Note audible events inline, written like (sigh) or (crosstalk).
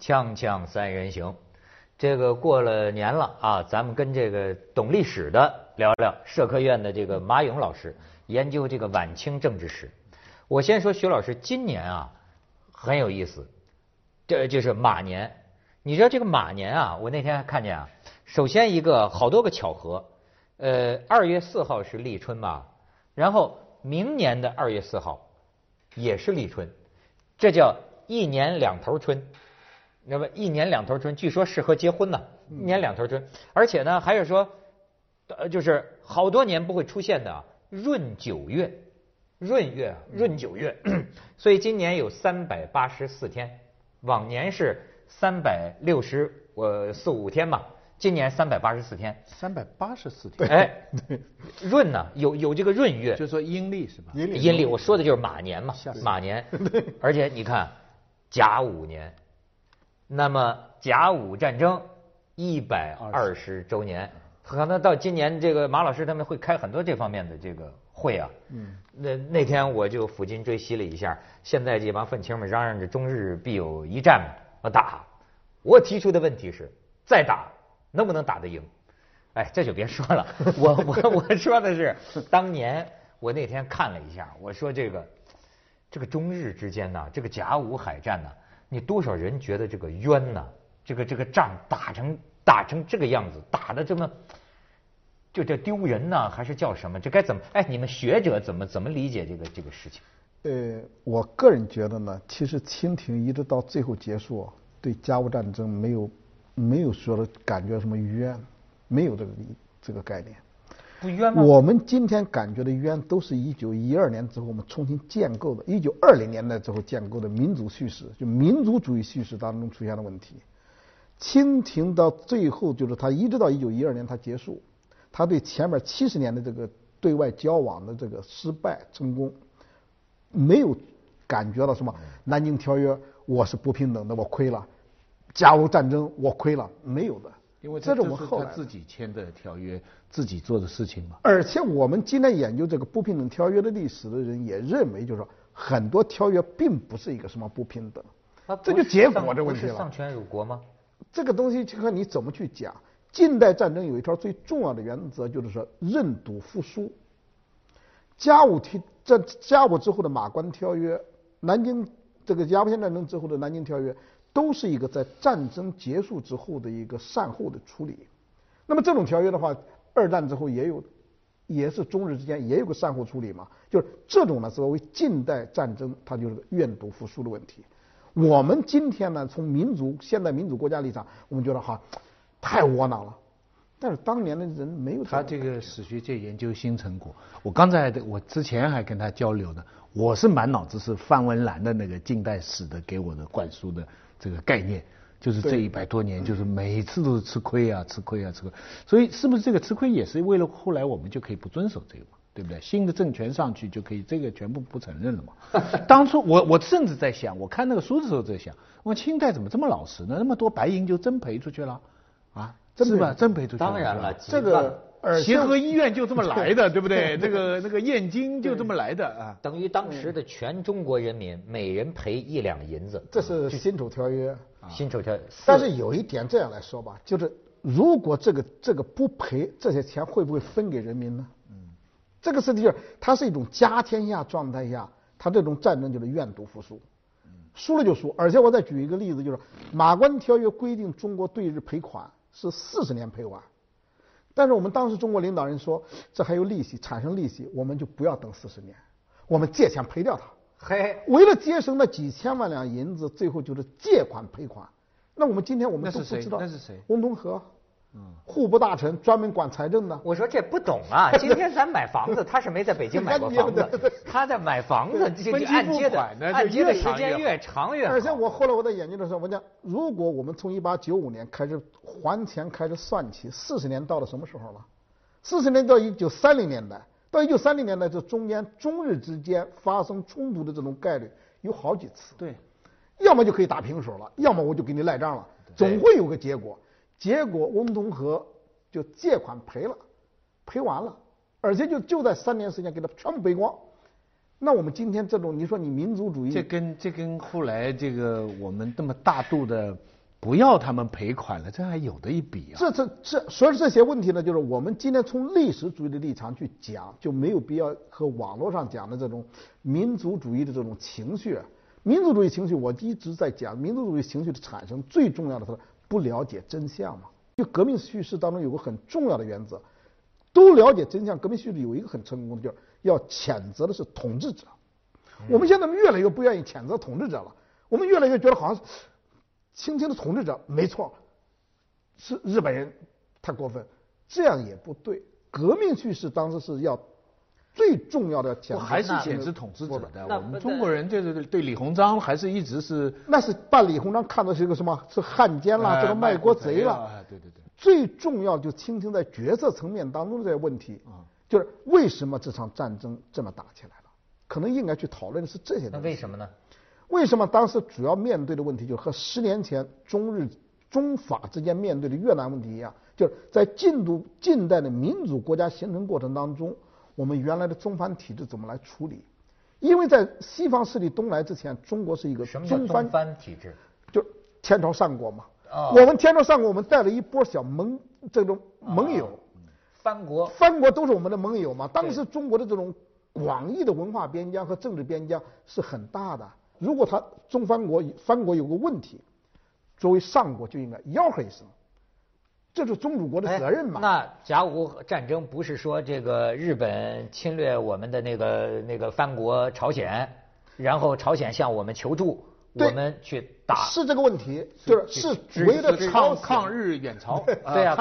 锵锵三人行，这个过了年了啊，咱们跟这个懂历史的聊聊。社科院的这个马勇老师研究这个晚清政治史。我先说徐老师，今年啊很有意思，这就是马年。你知道这个马年啊，我那天还看见啊，首先一个好多个巧合，呃，二月四号是立春嘛，然后明年的二月四号也是立春，这叫一年两头春。那么一年两头春，据说适合结婚呢。一年两头春，而且呢，还是说，呃，就是好多年不会出现的闰九月，闰月，闰九月。(clears throat) 所以今年有三百八十四天，往年是三百六十呃四五天嘛，今年三百八十四天。三百八十四天。哎，闰呢，有有这个闰月，就说阴历是吧？阴历，阴历，我说的就是马年嘛，马年。(laughs) 而且你看，甲午年。那么甲午战争一百二十周年，可能到今年这个马老师他们会开很多这方面的这个会啊。嗯。那那天我就抚今追昔了一下，现在这帮愤青们嚷嚷着中日必有一战嘛，要打。我提出的问题是，再打能不能打得赢？哎，这就别说了。我我我说的是，当年我那天看了一下，我说这个这个中日之间呢，这个甲午海战呢。你多少人觉得这个冤呢？这个这个仗打成打成这个样子，打的这么就叫丢人呢，还是叫什么？这该怎么？哎，你们学者怎么怎么理解这个这个事情？呃，我个人觉得呢，其实清廷一直到最后结束，对甲午战争没有没有说的感觉什么冤，没有这个这个概念。不冤吗？我们今天感觉的冤，都是一九一二年之后我们重新建构的，一九二零年代之后建构的民族叙事，就民族主义叙事当中出现的问题。清廷到最后就是他一直到一九一二年他结束，他对前面七十年的这个对外交往的这个失败成功，没有感觉到什么南京条约我是不平等的我亏了，甲午战争我亏了没有的。因为这是我们后来自己签的条约，自己做的事情嘛。而且我们今天研究这个不平等条约的历史的人也认为，就是说很多条约并不是一个什么不平等，这就结果这问题了。丧权辱国吗？这个东西就看你怎么去讲。近代战争有一条最重要的原则，就是说认赌服输。甲午提这甲午之后的马关条约，南京这个鸦片战争之后的南京条约。都是一个在战争结束之后的一个善后的处理。那么这种条约的话，二战之后也有，也是中日之间也有个善后处理嘛。就是这种呢，作为近代战争，它就是个愿赌服输的问题。我们今天呢，从民族现代民主国家立场，我们觉得哈，太窝囊了。但是当年的人没有他这个史学界研究新成果。我刚才我之前还跟他交流呢，我是满脑子是范文澜的那个近代史的给我的灌输的。这个概念就是这一百多年，就是每次都是吃亏啊，吃亏啊，吃亏。所以是不是这个吃亏也是为了后来我们就可以不遵守这个嘛？对不对？新的政权上去就可以这个全部不承认了嘛？(laughs) 当初我我甚至在想，我看那个书的时候在想，我清代怎么这么老实呢？那么多白银就真赔出去了啊？是吧？真赔出去？当然了，这个。(laughs) 协和医院就这么来的，(laughs) 对不对？这个那个燕京就这么来的啊。等于当时的全中国人民每人赔一两银子。这是辛丑条约。辛丑条约。但是有一点这样来说吧，就是如果这个这个不赔，这些钱会不会分给人民呢？嗯。这个事情就是它是一种家天下状态下，它这种战争就是愿赌服输。输了就输。而且我再举一个例子，就是马关条约规定中国对日赔款是四十年赔完。但是我们当时中国领导人说，这还有利息，产生利息，我们就不要等四十年，我们借钱赔掉它。嘿，为了节省那几千万两银子，最后就是借款赔款。那我们今天我们都不知道那是谁？翁同龢。嗯，户部大臣专门管财政的。我说这不懂啊！(laughs) 今天咱买房子，他是没在北京买过 (laughs) 房子，他在买房子，这按揭的，按揭的时间越长越好。而且我后来我在研究的时候，我讲，如果我们从一八九五年开始还钱开始算起，四十年到了什么时候了？四十年到一九三零年代，到一九三零年代这中间中日之间发生冲突的这种概率有好几次。对，要么就可以打平手了，要么我就给你赖账了，总会有个结果。结果翁同龢就借款赔了，赔完了，而且就就在三年时间给他全部赔光。那我们今天这种，你说你民族主义，这跟这跟后来这个我们这么大度的不要他们赔款了，这还有的一比啊。这这这，所以这些问题呢，就是我们今天从历史主义的立场去讲，就没有必要和网络上讲的这种民族主义的这种情绪。民族主义情绪，我一直在讲，民族主义情绪的产生最重要的是不了解真相嘛。就革命叙事当中有个很重要的原则，都了解真相。革命叙事有一个很成功的，就是要谴责的是统治者。我们现在越来越不愿意谴责统治者了，我们越来越觉得好像是清廷的统治者没错，是日本人太过分，这样也不对。革命叙事当时是要。最重要的谴责还是谴责统治者的。我们中国人就是对李鸿章还是一直是那是把李鸿章看作是一个什么？是汉奸啦，这个卖国贼啦。对对对。最重要就倾听在决策层面当中的这些问题啊，就是为什么这场战争这么打起来了？可能应该去讨论的是这些东西。那为什么呢？为什么当时主要面对的问题就和十年前中日中法之间面对的越南问题一样，就是在近度近代的民主国家形成过程当中。我们原来的中藩体制怎么来处理？因为在西方势力东来之前，中国是一个中藩体制，就天朝上国嘛。我们天朝上国，我们带了一波小盟这种盟友。藩国。藩国都是我们的盟友嘛。当时中国的这种广义的文化边疆和政治边疆是很大的。如果他中藩国藩国有个问题，作为上国就应该吆喝一声。这是宗主国的责任嘛？那甲午战争不是说这个日本侵略我们的那个那个藩国朝鲜，然后朝鲜向我们求助，我们去打？是这个问题，就是是所谓的抗抗日远朝，(laughs) 对呀。